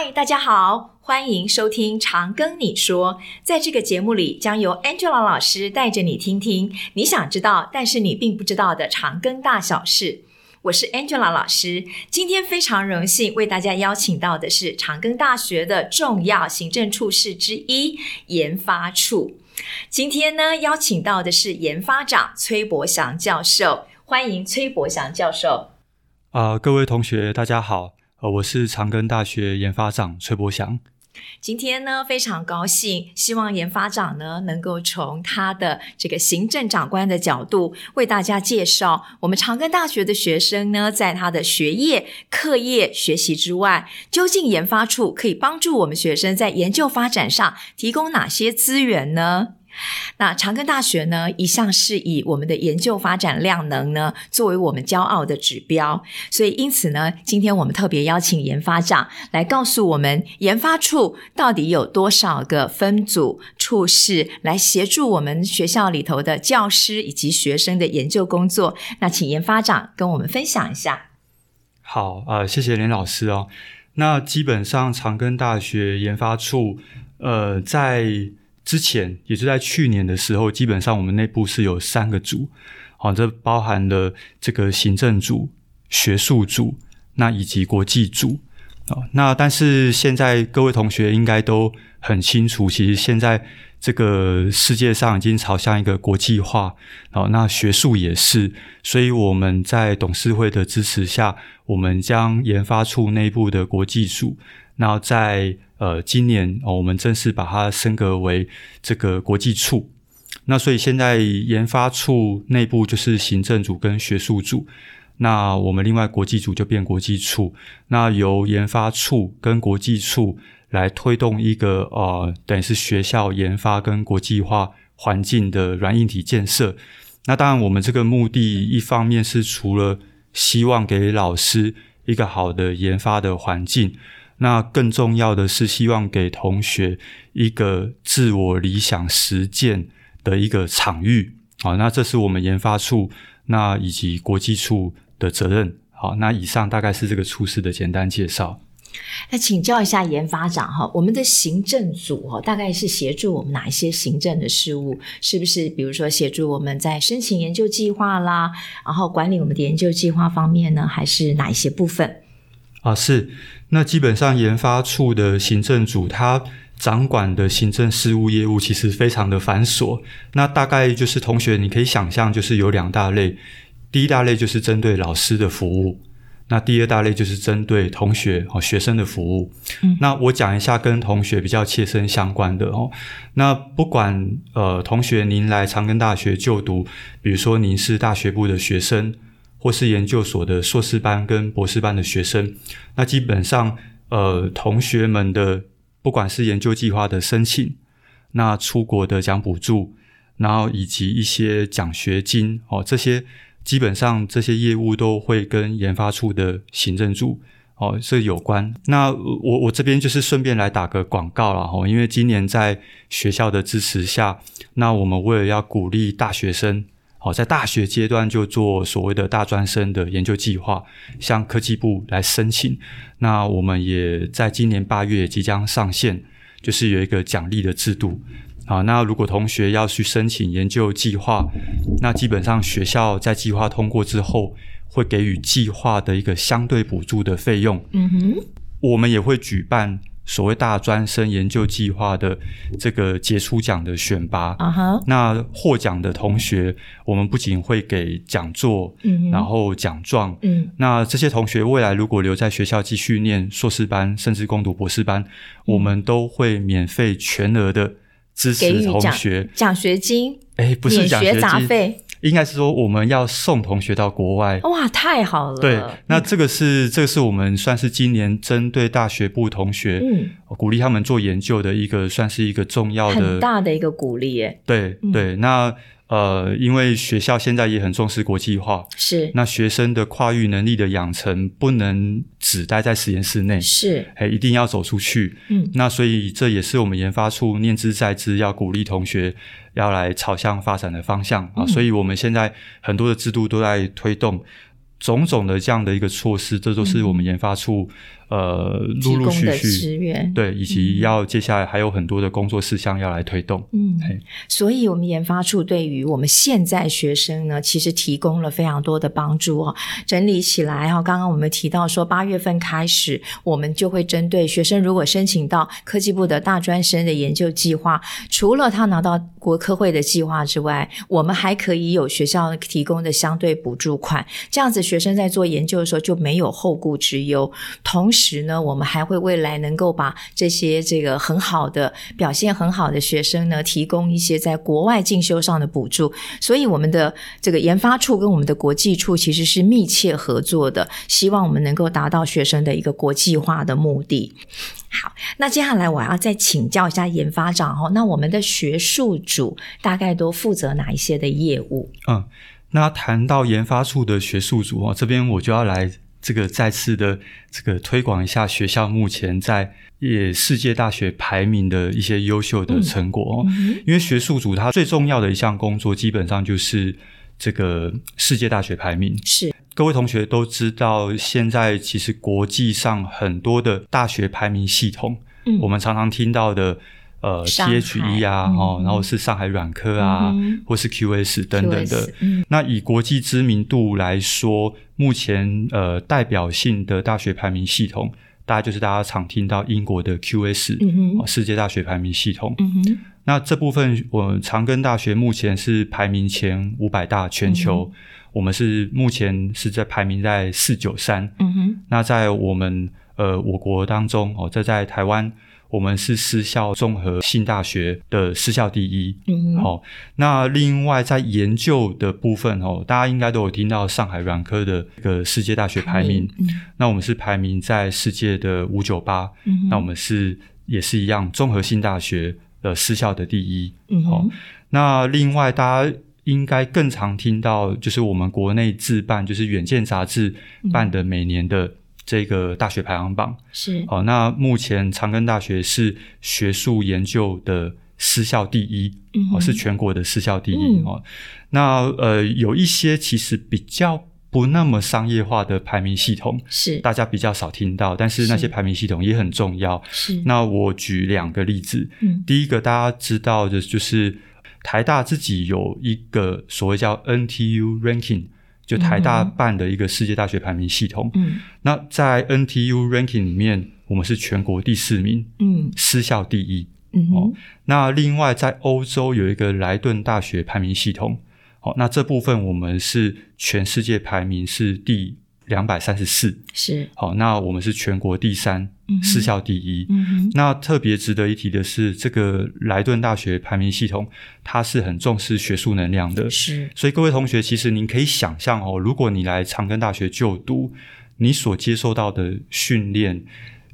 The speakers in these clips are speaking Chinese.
嗨，大家好，欢迎收听《长庚你说》。在这个节目里，将由 Angela 老师带着你听听你想知道，但是你并不知道的长庚大小事。我是 Angela 老师，今天非常荣幸为大家邀请到的是长庚大学的重要行政处室之一——研发处。今天呢，邀请到的是研发长崔伯祥教授，欢迎崔伯祥教授。啊、各位同学，大家好。呃，我是长庚大学研发长崔伯祥。今天呢，非常高兴，希望研发长呢能够从他的这个行政长官的角度，为大家介绍我们长庚大学的学生呢，在他的学业、课业、学习之外，究竟研发处可以帮助我们学生在研究发展上提供哪些资源呢？那长庚大学呢，一向是以我们的研究发展量能呢，作为我们骄傲的指标。所以因此呢，今天我们特别邀请研发长来告诉我们，研发处到底有多少个分组处室来协助我们学校里头的教师以及学生的研究工作。那请研发长跟我们分享一下。好啊，呃，谢谢林老师哦。那基本上长庚大学研发处，呃，在之前也是在去年的时候，基本上我们内部是有三个组，好，这包含了这个行政组、学术组，那以及国际组，啊，那但是现在各位同学应该都很清楚，其实现在这个世界上已经朝向一个国际化，啊，那学术也是，所以我们在董事会的支持下，我们将研发处内部的国际组，那在呃，今年，我们正式把它升格为这个国际处。那所以现在研发处内部就是行政组跟学术组，那我们另外国际组就变国际处。那由研发处跟国际处来推动一个呃，等于是学校研发跟国际化环境的软硬体建设。那当然，我们这个目的一方面是除了希望给老师一个好的研发的环境。那更重要的是，希望给同学一个自我理想实践的一个场域。好，那这是我们研发处那以及国际处的责任。好，那以上大概是这个处室的简单介绍。那请教一下研发长哈，我们的行政组哈，大概是协助我们哪一些行政的事务？是不是比如说协助我们在申请研究计划啦，然后管理我们的研究计划方面呢，还是哪一些部分？啊，是。那基本上研发处的行政组，他掌管的行政事务业务其实非常的繁琐。那大概就是同学，你可以想象，就是有两大类。第一大类就是针对老师的服务，那第二大类就是针对同学和学生的服务。嗯。那我讲一下跟同学比较切身相关的哦。那不管呃同学您来长庚大学就读，比如说您是大学部的学生。或是研究所的硕士班跟博士班的学生，那基本上，呃，同学们的不管是研究计划的申请，那出国的奖补助，然后以及一些奖学金哦，这些基本上这些业务都会跟研发处的行政组哦是有关。那我我这边就是顺便来打个广告了哈，因为今年在学校的支持下，那我们为了要鼓励大学生。好，在大学阶段就做所谓的大专生的研究计划，向科技部来申请。那我们也在今年八月即将上线，就是有一个奖励的制度。啊，那如果同学要去申请研究计划，那基本上学校在计划通过之后，会给予计划的一个相对补助的费用。嗯哼，我们也会举办。所谓大专生研究计划的这个杰出奖的选拔，uh -huh. 那获奖的同学，我们不仅会给讲座，uh -huh. 然后奖状，uh -huh. 那这些同学未来如果留在学校继续念硕士班，甚至攻读博士班，uh. 我们都会免费全额的支持同学奖学金，哎，不是奖学金，学杂费。应该是说，我们要送同学到国外。哇，太好了！对，那这个是、嗯、这个是我们算是今年针对大学部同学，嗯，鼓励他们做研究的一个，算是一个重要的、很大的一个鼓励耶。对对，那。呃，因为学校现在也很重视国际化，是那学生的跨域能力的养成不能只待在实验室内，是哎，一定要走出去。嗯，那所以这也是我们研发处念之在之要鼓励同学要来朝向发展的方向啊。所以我们现在很多的制度都在推动种种的这样的一个措施，这都是我们研发处呃陆陆续续支援，对，以及要接下来还有很多的工作事项要来推动。嗯，所以我们研发处对于我们现在学生呢，其实提供了非常多的帮助哦。整理起来哈，刚刚我们提到说，八月份开始，我们就会针对学生如果申请到科技部的大专生的研究计划，除了他拿到国科会的计划之外，我们还可以有学校提供的相对补助款，这样子学生在做研究的时候就没有后顾之忧。同时时呢，我们还会未来能够把这些这个很好的表现很好的学生呢，提供一些在国外进修上的补助。所以我们的这个研发处跟我们的国际处其实是密切合作的，希望我们能够达到学生的一个国际化的目的。好，那接下来我要再请教一下研发长哦，那我们的学术组大概都负责哪一些的业务？嗯，那谈到研发处的学术组哦，这边我就要来这个再次的这个推广一下学校目前在也世界大学排名的一些优秀的成果哦，嗯嗯、因为学术组它最重要的一项工作基本上就是这个世界大学排名。是。各位同学都知道，现在其实国际上很多的大学排名系统，嗯、我们常常听到的，呃，THE 啊，哦、嗯，然后是上海软科啊，嗯、或是 QS 等等的。嗯、那以国际知名度来说，目前呃代表性的大学排名系统，大概就是大家常听到英国的 QS，嗯、世界大学排名系统。嗯、那这部分，我们长庚大学目前是排名前五百大全球。嗯我们是目前是在排名在四九三，嗯哼，那在我们呃我国当中哦，这在台湾我们是私校综合性大学的私校第一，嗯，好、哦，那另外在研究的部分哦，大家应该都有听到上海软科的一个世界大学排名，嗯、那我们是排名在世界的五九八，嗯，那我们是也是一样综合性大学的私校的第一，嗯，好、哦，那另外大家。应该更常听到，就是我们国内自办，就是《远见》杂志办的每年的这个大学排行榜。是，好，那目前长庚大学是学术研究的私校第一，嗯哼，是全国的私校第一。哦、嗯，那呃，有一些其实比较不那么商业化的排名系统，是大家比较少听到，但是那些排名系统也很重要。是，那我举两个例子。嗯，第一个大家知道的就是。台大自己有一个所谓叫 NTU Ranking，就台大办的一个世界大学排名系统。嗯，那在 NTU Ranking 里面，我们是全国第四名，嗯，私校第一。嗯，哦，那另外在欧洲有一个莱顿大学排名系统，哦，那这部分我们是全世界排名是第两百三十四。是，好，那我们是全国第三。私校第一。嗯，那特别值得一提的是，这个莱顿大学排名系统，它是很重视学术能量的。是，所以各位同学，其实您可以想象哦，如果你来长庚大学就读，你所接受到的训练，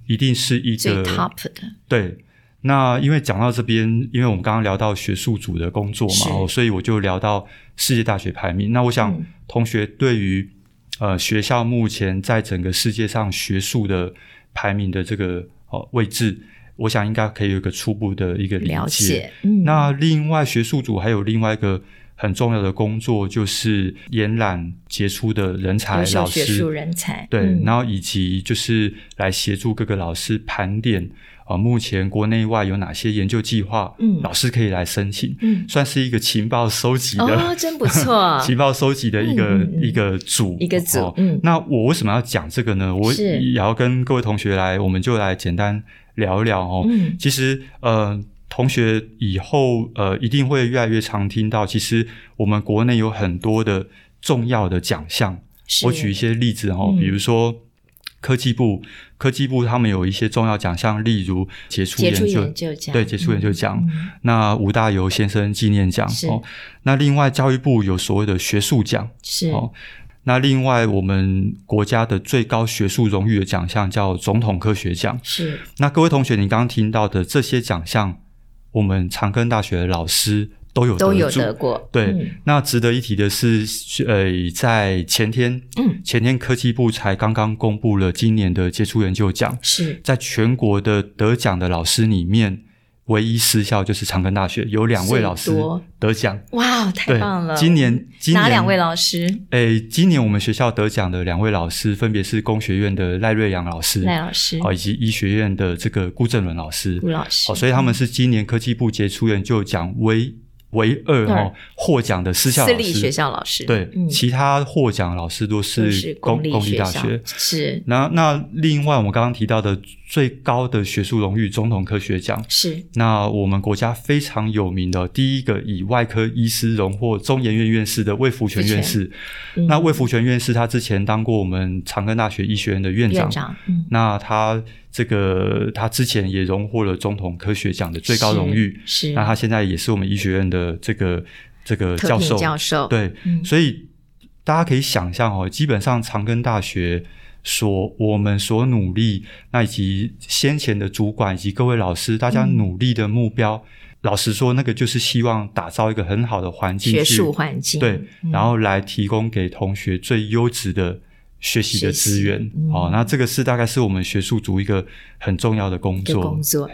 一定是一个最 top 的。对，那因为讲到这边，因为我们刚刚聊到学术组的工作嘛，哦所以我就聊到世界大学排名。那我想，同学对于、嗯、呃学校目前在整个世界上学术的排名的这个哦位置，我想应该可以有一个初步的一个理解。了解。嗯。那另外学术组还有另外一个很重要的工作，就是延揽杰出的人才老师，学术人才。对，嗯、然后以及就是来协助各个老师盘点。啊，目前国内外有哪些研究计划？嗯，老师可以来申请，嗯，算是一个情报收集的哦，真不错，情报收集的一个、嗯、一个组，一个组。那我为什么要讲这个呢？我也要跟各位同学来，我们就来简单聊一聊哦。嗯，其实呃，同学以后呃一定会越来越常听到，其实我们国内有很多的重要的奖项。我举一些例子哦，嗯、比如说。科技部，科技部他们有一些重要奖项，例如杰出研究，对杰出研究奖。嗯、那吴大猷先生纪念奖哦。那另外教育部有所谓的学术奖是哦。那另外我们国家的最高学术荣誉的奖项叫总统科学奖是。那各位同学，你刚刚听到的这些奖项，我们长庚大学的老师。都有都有得过，对。嗯、那值得一提的是，呃，在前天，嗯，前天科技部才刚刚公布了今年的杰出研究奖，是在全国的得奖的老师里面，唯一私校就是长庚大学，有两位老师得奖。哇，太棒了！今年，今年哪两位老师？诶，今年我们学校得奖的两位老师，分别是工学院的赖瑞阳老师，赖老师，哦，以及医学院的这个顾正伦老师，顾老师。好，所以他们是今年科技部杰出研究奖唯。唯二哦获奖的私校老师，私立学校老师对，嗯、其他获奖老师都是公立公立大学。是。那那另外我们刚刚提到的最高的学术荣誉总统科学奖是。那我们国家非常有名的第一个以外科医师荣获中研院院士的魏福全院士。嗯、那魏福全院士他之前当过我们长庚大学医学院的院长。院长嗯、那他。这个他之前也荣获了总统科学奖的最高荣誉，是。那他现在也是我们医学院的这个这个教授，教授。对，嗯、所以大家可以想象哦，基本上长庚大学所我们所努力，那以及先前的主管以及各位老师，大家努力的目标，嗯、老实说，那个就是希望打造一个很好的环境，学术环境，对，嗯、然后来提供给同学最优质的。学习的资源，好、嗯哦，那这个是大概是我们学术组一个很重要的工作。工作，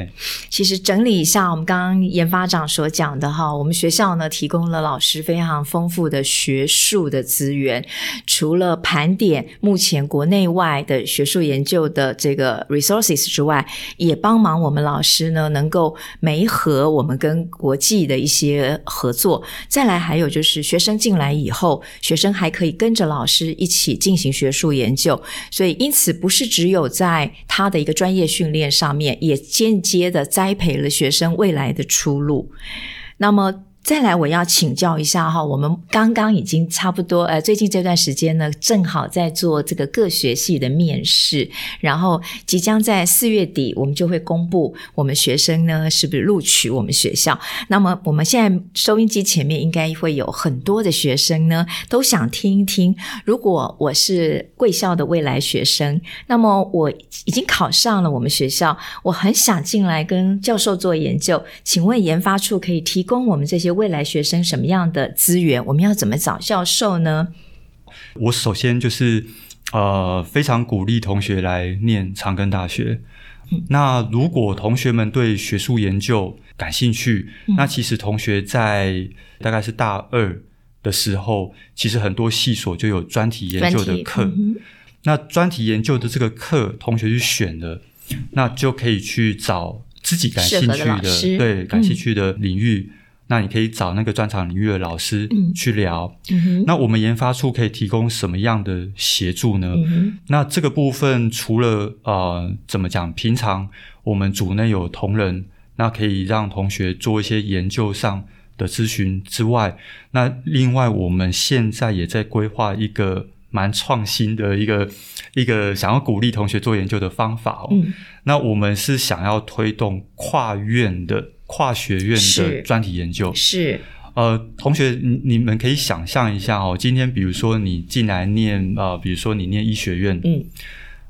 其实整理一下，我们刚刚研发长所讲的哈，我们学校呢提供了老师非常丰富的学术的资源，除了盘点目前国内外的学术研究的这个 resources 之外，也帮忙我们老师呢能够媒合我们跟国际的一些合作。再来还有就是学生进来以后，学生还可以跟着老师一起进行学术。术研究，所以因此不是只有在他的一个专业训练上面，也间接的栽培了学生未来的出路。那么。再来，我要请教一下哈，我们刚刚已经差不多，呃，最近这段时间呢，正好在做这个各学系的面试，然后即将在四月底，我们就会公布我们学生呢是不是录取我们学校。那么我们现在收音机前面应该会有很多的学生呢，都想听一听，如果我是贵校的未来学生，那么我已经考上了我们学校，我很想进来跟教授做研究，请问研发处可以提供我们这些。未来学生什么样的资源？我们要怎么找教授呢？我首先就是呃，非常鼓励同学来念长庚大学。嗯、那如果同学们对学术研究感兴趣，嗯、那其实同学在大概是大二的时候，其实很多系所就有专题研究的课。嗯、那专题研究的这个课，同学去选的，那就可以去找自己感兴趣的，的对感兴趣的领域。嗯那你可以找那个专场领域的老师去聊。嗯那我们研发处可以提供什么样的协助呢？嗯、那这个部分除了呃，怎么讲？平常我们组内有同仁，那可以让同学做一些研究上的咨询之外，那另外我们现在也在规划一个蛮创新的一个一个想要鼓励同学做研究的方法哦。嗯、那我们是想要推动跨院的。跨学院的专题研究。是，是呃，同学，你你们可以想象一下哦，今天比如说你进来念呃，比如说你念医学院，嗯，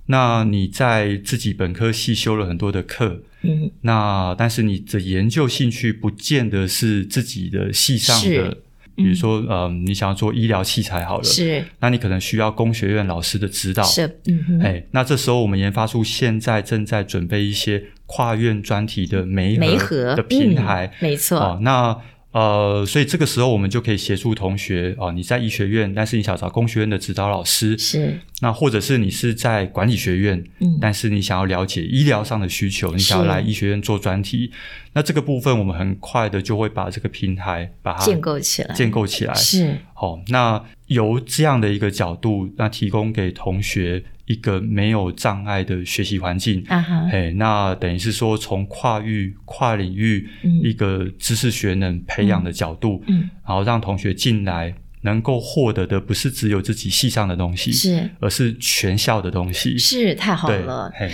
那你在自己本科系修了很多的课，嗯，那但是你的研究兴趣不见得是自己的系上的。比如说，嗯、呃，你想要做医疗器材好了，是，那你可能需要工学院老师的指导，是，嗯哼，哎，那这时候我们研发出现在正在准备一些跨院专题的媒媒合的平台，嗯、没错，哦，那。呃，所以这个时候我们就可以协助同学哦、呃，你在医学院，但是你想找工学院的指导老师是，那或者是你是在管理学院，嗯，但是你想要了解医疗上的需求，你想要来医学院做专题，那这个部分我们很快的就会把这个平台把它建构起来，建构起来。是，好、哦，那由这样的一个角度，那提供给同学。一个没有障碍的学习环境，哎、uh huh.，那等于是说，从跨域、跨领域一个知识学能培养的角度，嗯，然后让同学进来能够获得的不是只有自己系上的东西，是，而是全校的东西，是太好了，嘿。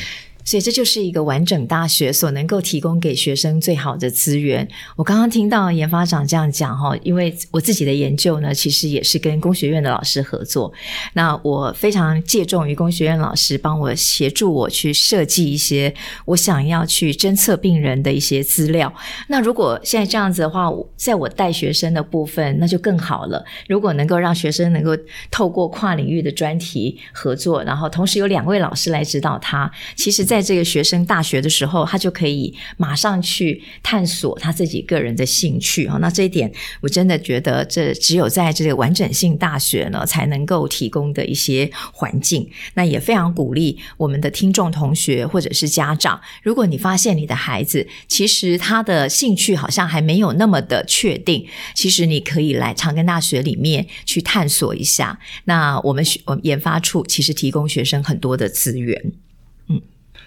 所以这就是一个完整大学所能够提供给学生最好的资源。我刚刚听到研发长这样讲哈，因为我自己的研究呢，其实也是跟工学院的老师合作。那我非常借重于工学院老师帮我协助我去设计一些我想要去侦测病人的一些资料。那如果现在这样子的话，在我带学生的部分，那就更好了。如果能够让学生能够透过跨领域的专题合作，然后同时有两位老师来指导他，其实在在这个学生大学的时候，他就可以马上去探索他自己个人的兴趣啊。那这一点，我真的觉得这只有在这个完整性大学呢才能够提供的一些环境。那也非常鼓励我们的听众同学或者是家长，如果你发现你的孩子其实他的兴趣好像还没有那么的确定，其实你可以来长庚大学里面去探索一下。那我们学我们研发处其实提供学生很多的资源。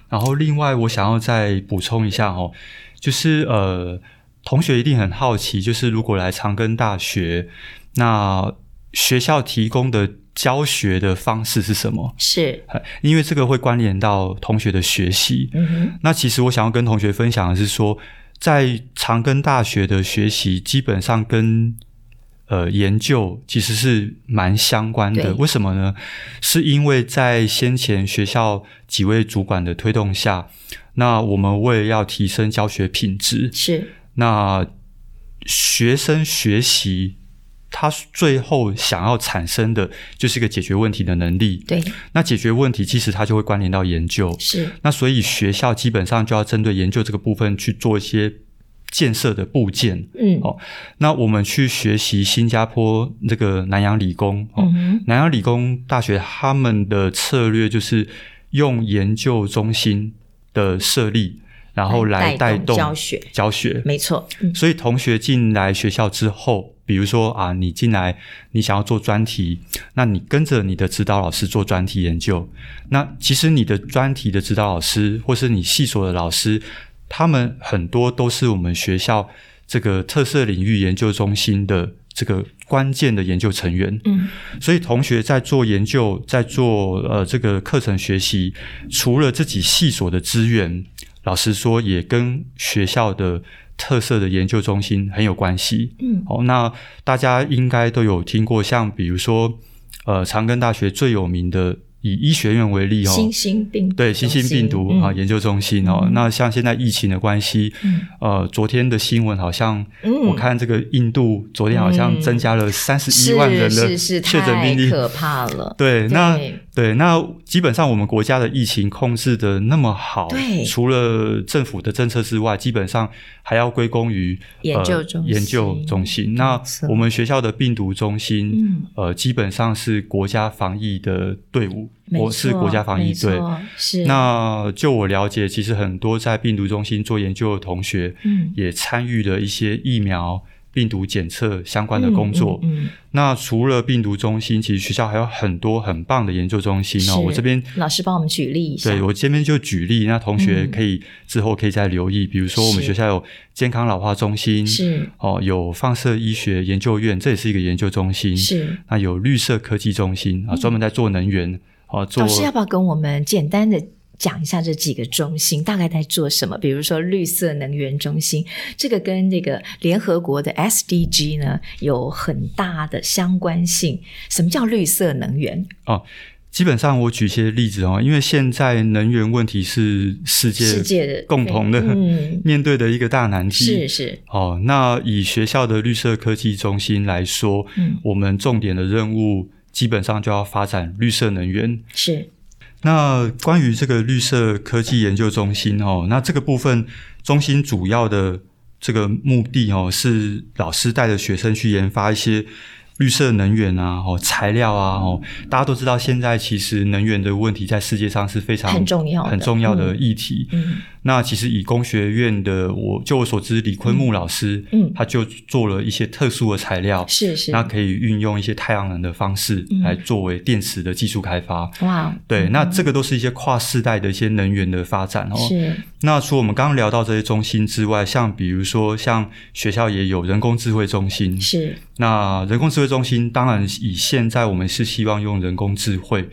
然后，另外我想要再补充一下哦，就是呃，同学一定很好奇，就是如果来长庚大学，那学校提供的教学的方式是什么？是，因为这个会关联到同学的学习。那其实我想要跟同学分享的是说，在长庚大学的学习基本上跟呃，研究其实是蛮相关的，为什么呢？是因为在先前学校几位主管的推动下，那我们为了要提升教学品质，是那学生学习，他最后想要产生的就是一个解决问题的能力。对，那解决问题其实它就会关联到研究，是那所以学校基本上就要针对研究这个部分去做一些。建设的部件，嗯，哦，那我们去学习新加坡这个南洋理工，哦，嗯，南洋理工大学他们的策略就是用研究中心的设立，然后来带动教学，教学，没错。嗯，所以同学进来学校之后，比如说啊，你进来你想要做专题，那你跟着你的指导老师做专题研究，那其实你的专题的指导老师或是你系所的老师。他们很多都是我们学校这个特色领域研究中心的这个关键的研究成员。嗯，所以同学在做研究，在做呃这个课程学习，除了自己系所的资源，老实说也跟学校的特色的研究中心很有关系。嗯，好，那大家应该都有听过，像比如说呃长庚大学最有名的。以医学院为例哦，新兴病毒对新型病毒啊研究中心哦，嗯、那像现在疫情的关系，嗯、呃，昨天的新闻好像，我看这个印度昨天好像增加了三十一万人的确诊病例，是是是，太可怕了。对，那对那基本上我们国家的疫情控制的那么好，对，除了政府的政策之外，基本上还要归功于研究中心。呃、研究中心，那我们学校的病毒中心，嗯、呃，基本上是国家防疫的队伍。我是国家防疫队，是。那就我了解，其实很多在病毒中心做研究的同学，嗯，也参与了一些疫苗、病毒检测相关的工作。嗯，嗯嗯，那除了病毒中心，其实学校还有很多很棒的研究中心哦。我这边老师帮我们举例一下，对，我这边就举例，那同学可以、嗯、之后可以再留意。比如说，我们学校有健康老化中心，是哦，有放射医学研究院，这也是一个研究中心。是。那有绿色科技中心啊，专门在做能源。嗯老师要不要跟我们简单的讲一下这几个中心大概在做什么？比如说绿色能源中心，这个跟这个联合国的 SDG 呢有很大的相关性。什么叫绿色能源？哦，基本上我举一些例子哦，因为现在能源问题是世界世界的共同的面对的一个大难题。是是。哦，那以学校的绿色科技中心来说，嗯，我们重点的任务。基本上就要发展绿色能源。是。那关于这个绿色科技研究中心哦，那这个部分中心主要的这个目的哦，是老师带着学生去研发一些。绿色能源啊，哦，材料啊，哦，大家都知道，现在其实能源的问题在世界上是非常很重要、很重要的议题。嗯，那其实以工学院的我，就我所知，李坤木老师，嗯，他就做了一些特殊的材料，是是，那可以运用一些太阳能的方式来作为电池的技术开发。哇，对，那这个都是一些跨世代的一些能源的发展哦。是。那除我们刚刚聊到这些中心之外，像比如说，像学校也有人工智慧中心，是。那人工智慧中心，当然以现在我们是希望用人工智慧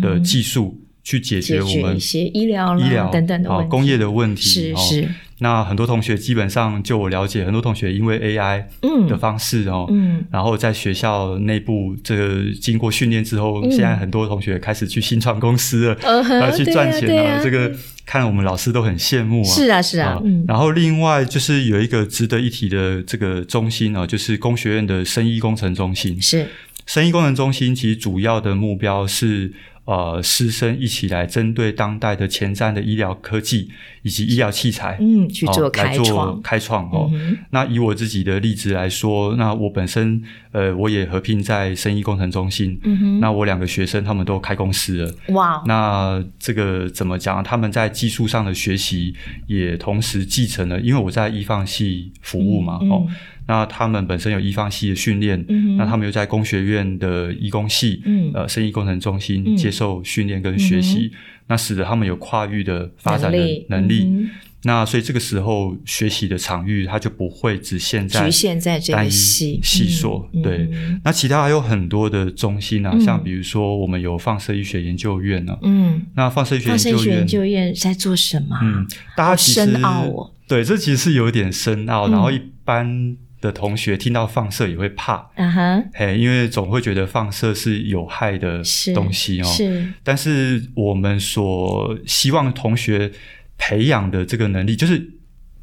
的技术去解决我们一些医疗、医疗等等的问题、工业的问题。是是。那很多同学基本上，就我了解，很多同学因为 AI 的方式哦，嗯，然后在学校内部这个经过训练之后，现在很多同学开始去新创公司了，然后去赚钱啊，这个看我们老师都很羡慕啊。是啊是啊，嗯。然后另外就是有一个值得一提的这个中心啊，就是工学院的生医工程中心。是。生医工程中心其实主要的目标是呃师生一起来针对当代的前瞻的医疗科技以及医疗器材，嗯，去做开创，哦、开创哦。嗯、那以我自己的例子来说，那我本身呃我也合并在生医工程中心，嗯哼，那我两个学生他们都开公司了，哇，那这个怎么讲？他们在技术上的学习也同时继承了，因为我在医放系服务嘛，哦。那他们本身有医方系的训练，嗯、那他们又在工学院的医工系，嗯、呃，生意工程中心接受训练跟学习，嗯、那使得他们有跨域的发展的能力。能力嗯、那所以这个时候学习的场域，它就不会只限在局限在这个系系所。嗯、对，嗯、那其他还有很多的中心啊，嗯、像比如说我们有放射医学研究院呢、啊，嗯，那放射医学研究院，研究院在做什么？嗯，大家其实深奥哦。对，这其实是有点深奥，嗯、然后一般。的同学听到放射也会怕，啊哈、uh，嘿、因为总会觉得放射是有害的东西哦。是，是，但是我们所希望同学培养的这个能力，就是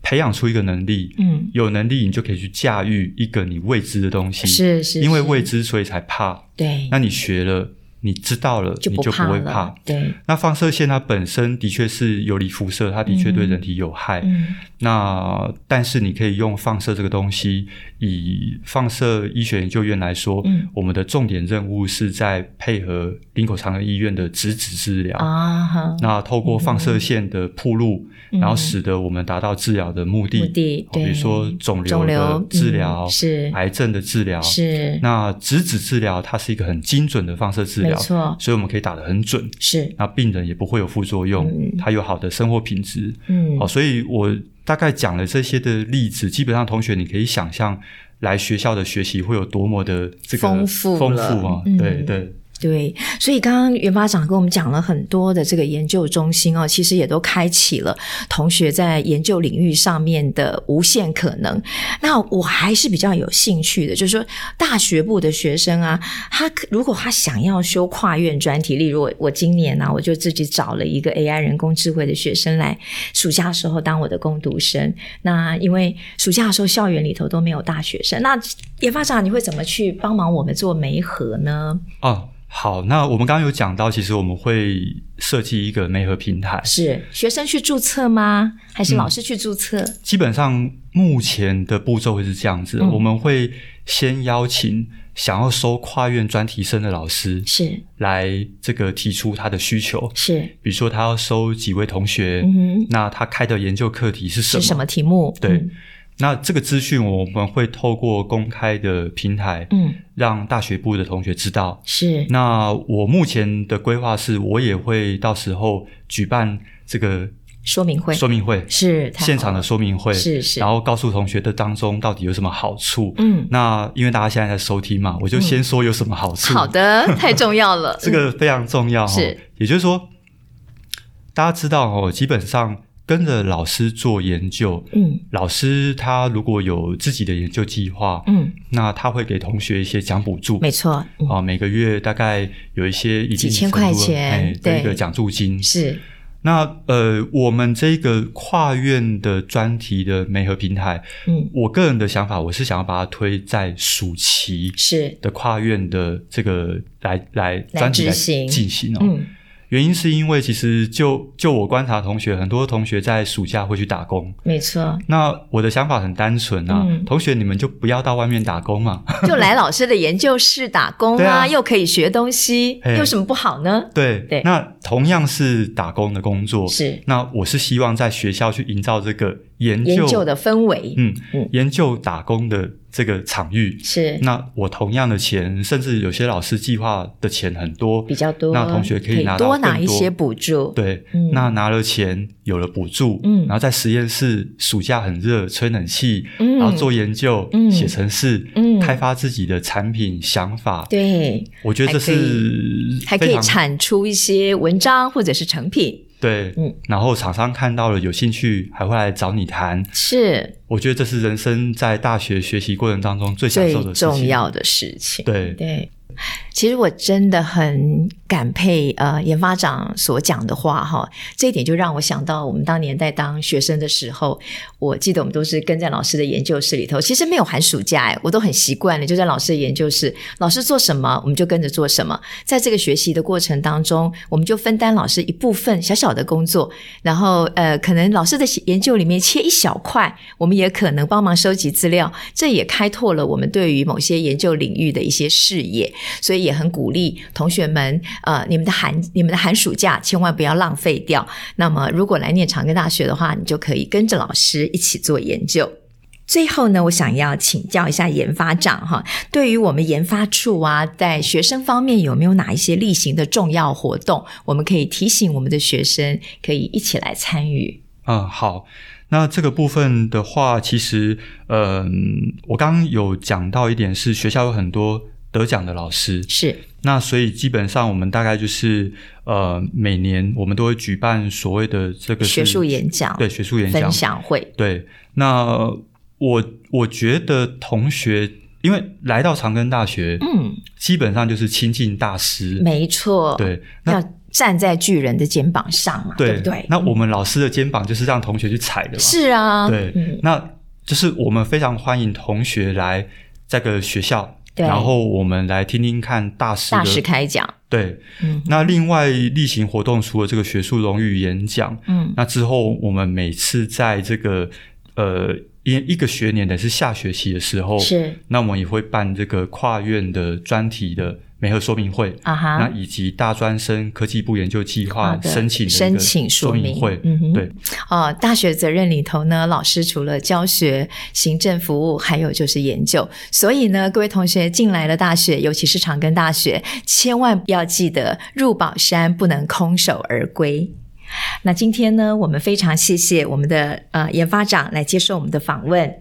培养出一个能力，嗯，有能力你就可以去驾驭一个你未知的东西，是，是是，因为未知所以才怕，对，那你学了。你知道了，就你就不会怕。对，那放射线它本身的确是游离辐射，它的确对人体有害。嗯，那但是你可以用放射这个东西，以放射医学研究院来说，嗯，我们的重点任务是在配合林口长庚医院的直子治疗啊。那透过放射线的铺路，然后使得我们达到治疗的目的。目的，比如说肿瘤的治疗是癌症的治疗是。那直子治疗它是一个很精准的放射治疗。没错，所以我们可以打得很准，是，那病人也不会有副作用，嗯、他有好的生活品质，嗯，好，所以我大概讲了这些的例子，基本上同学你可以想象来学校的学习会有多么的这个丰富丰富啊，嗯、对对。对，所以刚刚袁发长跟我们讲了很多的这个研究中心哦，其实也都开启了同学在研究领域上面的无限可能。那我还是比较有兴趣的，就是说大学部的学生啊，他如果他想要修跨院专题，例如我我今年呢、啊，我就自己找了一个 AI 人工智慧的学生来暑假的时候当我的工读生。那因为暑假的时候校园里头都没有大学生，那研发长你会怎么去帮忙我们做媒合呢？哦。好，那我们刚刚有讲到，其实我们会设计一个媒合平台，是学生去注册吗？还是老师去注册？嗯，基本上目前的步骤会是这样子，嗯，我们会先邀请想要收跨院专题生的老师，是来这个提出他的需求，是比如说他要收几位同学，嗯，那他开的研究课题是什么？是什么题目？对。嗯那这个资讯我们会透过公开的平台，嗯，让大学部的同学知道。是。那我目前的规划是，我也会到时候举办这个说明会，说明会是现场的说明会，是是。然后告诉同学的当中到底有什么好处。嗯。那因为大家现在在收听嘛，我就先说有什么好处。好的，太重要了。这个非常重要。是。也就是说，大家知道哦，基本上。跟着老师做研究，嗯，老师他如果有自己的研究计划，嗯，那他会给同学一些奖补助，没错，嗯、啊，每个月大概有一些一几千块钱的一个奖助金，是。那呃，我们这个跨院的专题的媒合平台，嗯，我个人的想法，我是想要把它推在暑期是。的跨院的这个来来专题来进行哦。嗯原因是因为其实就就我观察同学，很多同学在暑假会去打工。没错。那我的想法很单纯啊，嗯、同学你们就不要到外面打工嘛，就来老师的研究室打工啊，啊又可以学东西，有什么不好呢？对对。对那同样是打工的工作，是。那我是希望在学校去营造这个研究，研究的氛围，嗯嗯，研究打工的。这个场域是，那我同样的钱，甚至有些老师计划的钱很多，比较多，那同学可以拿多，多拿一些补助，对，嗯、那拿了钱有了补助，嗯，然后在实验室暑假很热，吹冷气，嗯，然后做研究，嗯，写程式，嗯，开发自己的产品想法，对，我觉得这是还可以产出一些文章或者是成品。对，嗯，然后厂商看到了有兴趣，还会来找你谈。是，我觉得这是人生在大学学习过程当中最享受的事情，最重要的事情。对。对，其实我真的很感佩呃研发长所讲的话哈，这一点就让我想到我们当年在当学生的时候，我记得我们都是跟在老师的研究室里头，其实没有寒暑假哎，我都很习惯了，就在老师的研究室，老师做什么我们就跟着做什么，在这个学习的过程当中，我们就分担老师一部分小小的工作，然后呃可能老师的研究里面切一小块，我们也可能帮忙收集资料，这也开拓了我们对于某些研究领域的一些视野，所以也很鼓励同学们，呃，你们的寒你们的寒暑假千万不要浪费掉。那么，如果来念长庚大学的话，你就可以跟着老师一起做研究。最后呢，我想要请教一下研发长哈，对于我们研发处啊，在学生方面有没有哪一些例行的重要活动，我们可以提醒我们的学生可以一起来参与？嗯，好。那这个部分的话，其实，嗯、我刚刚有讲到一点是学校有很多。得奖的老师。是，那所以基本上我们大概就是呃每年我们都会举办所谓的这个学术演讲，对学术演讲。分享会。对，那我我觉得同学因为来到长庚大学，嗯，基本上就是亲近大师，没错，对，要站在巨人的肩膀上嘛，对，对不对？那我们老师的肩膀就是让同学去踩的嘛，是啊，对，嗯，那就是我们非常欢迎同学来这个学校。对，然后我们来听听看大师的大师开讲。对，嗯，那另外例行活动除了这个学术荣誉演讲，嗯，那之后我们每次在这个呃一一个学年的是下学期的时候，是，那我们也会办这个跨院的专题的。媒合说明会啊哈，那以及大专生科技部研究计划申请申请说明会，嗯哼，对哦，大学责任里头呢，老师除了教学、行政服务，还有就是研究，所以呢，各位同学进来了大学，尤其是长庚大学，千万要记得入宝山不能空手而归。那今天呢，我们非常谢谢我们的呃研发长来接受我们的访问。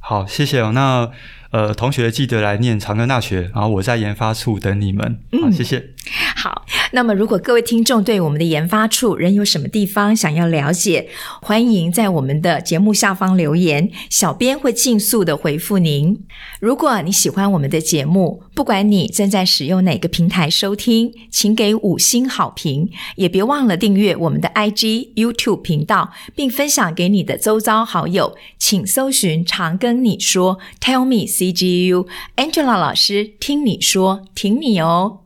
好，谢谢哦。那。呃，同学记得来念长庚大学，然后我在研发处等你们。嗯，谢谢。好，那么如果各位听众对我们的研发处仍有什么地方想要了解，欢迎在我们的节目下方留言，小编会尽速的回复您。如果你喜欢我们的节目，不管你正在使用哪个平台收听，请给五星好评，也别忘了订阅我们的 IG、YouTube 频道，并分享给你的周遭好友。请搜寻“长庚你说 ”，Tell me。DGU Angela 老师听你说，听你哦。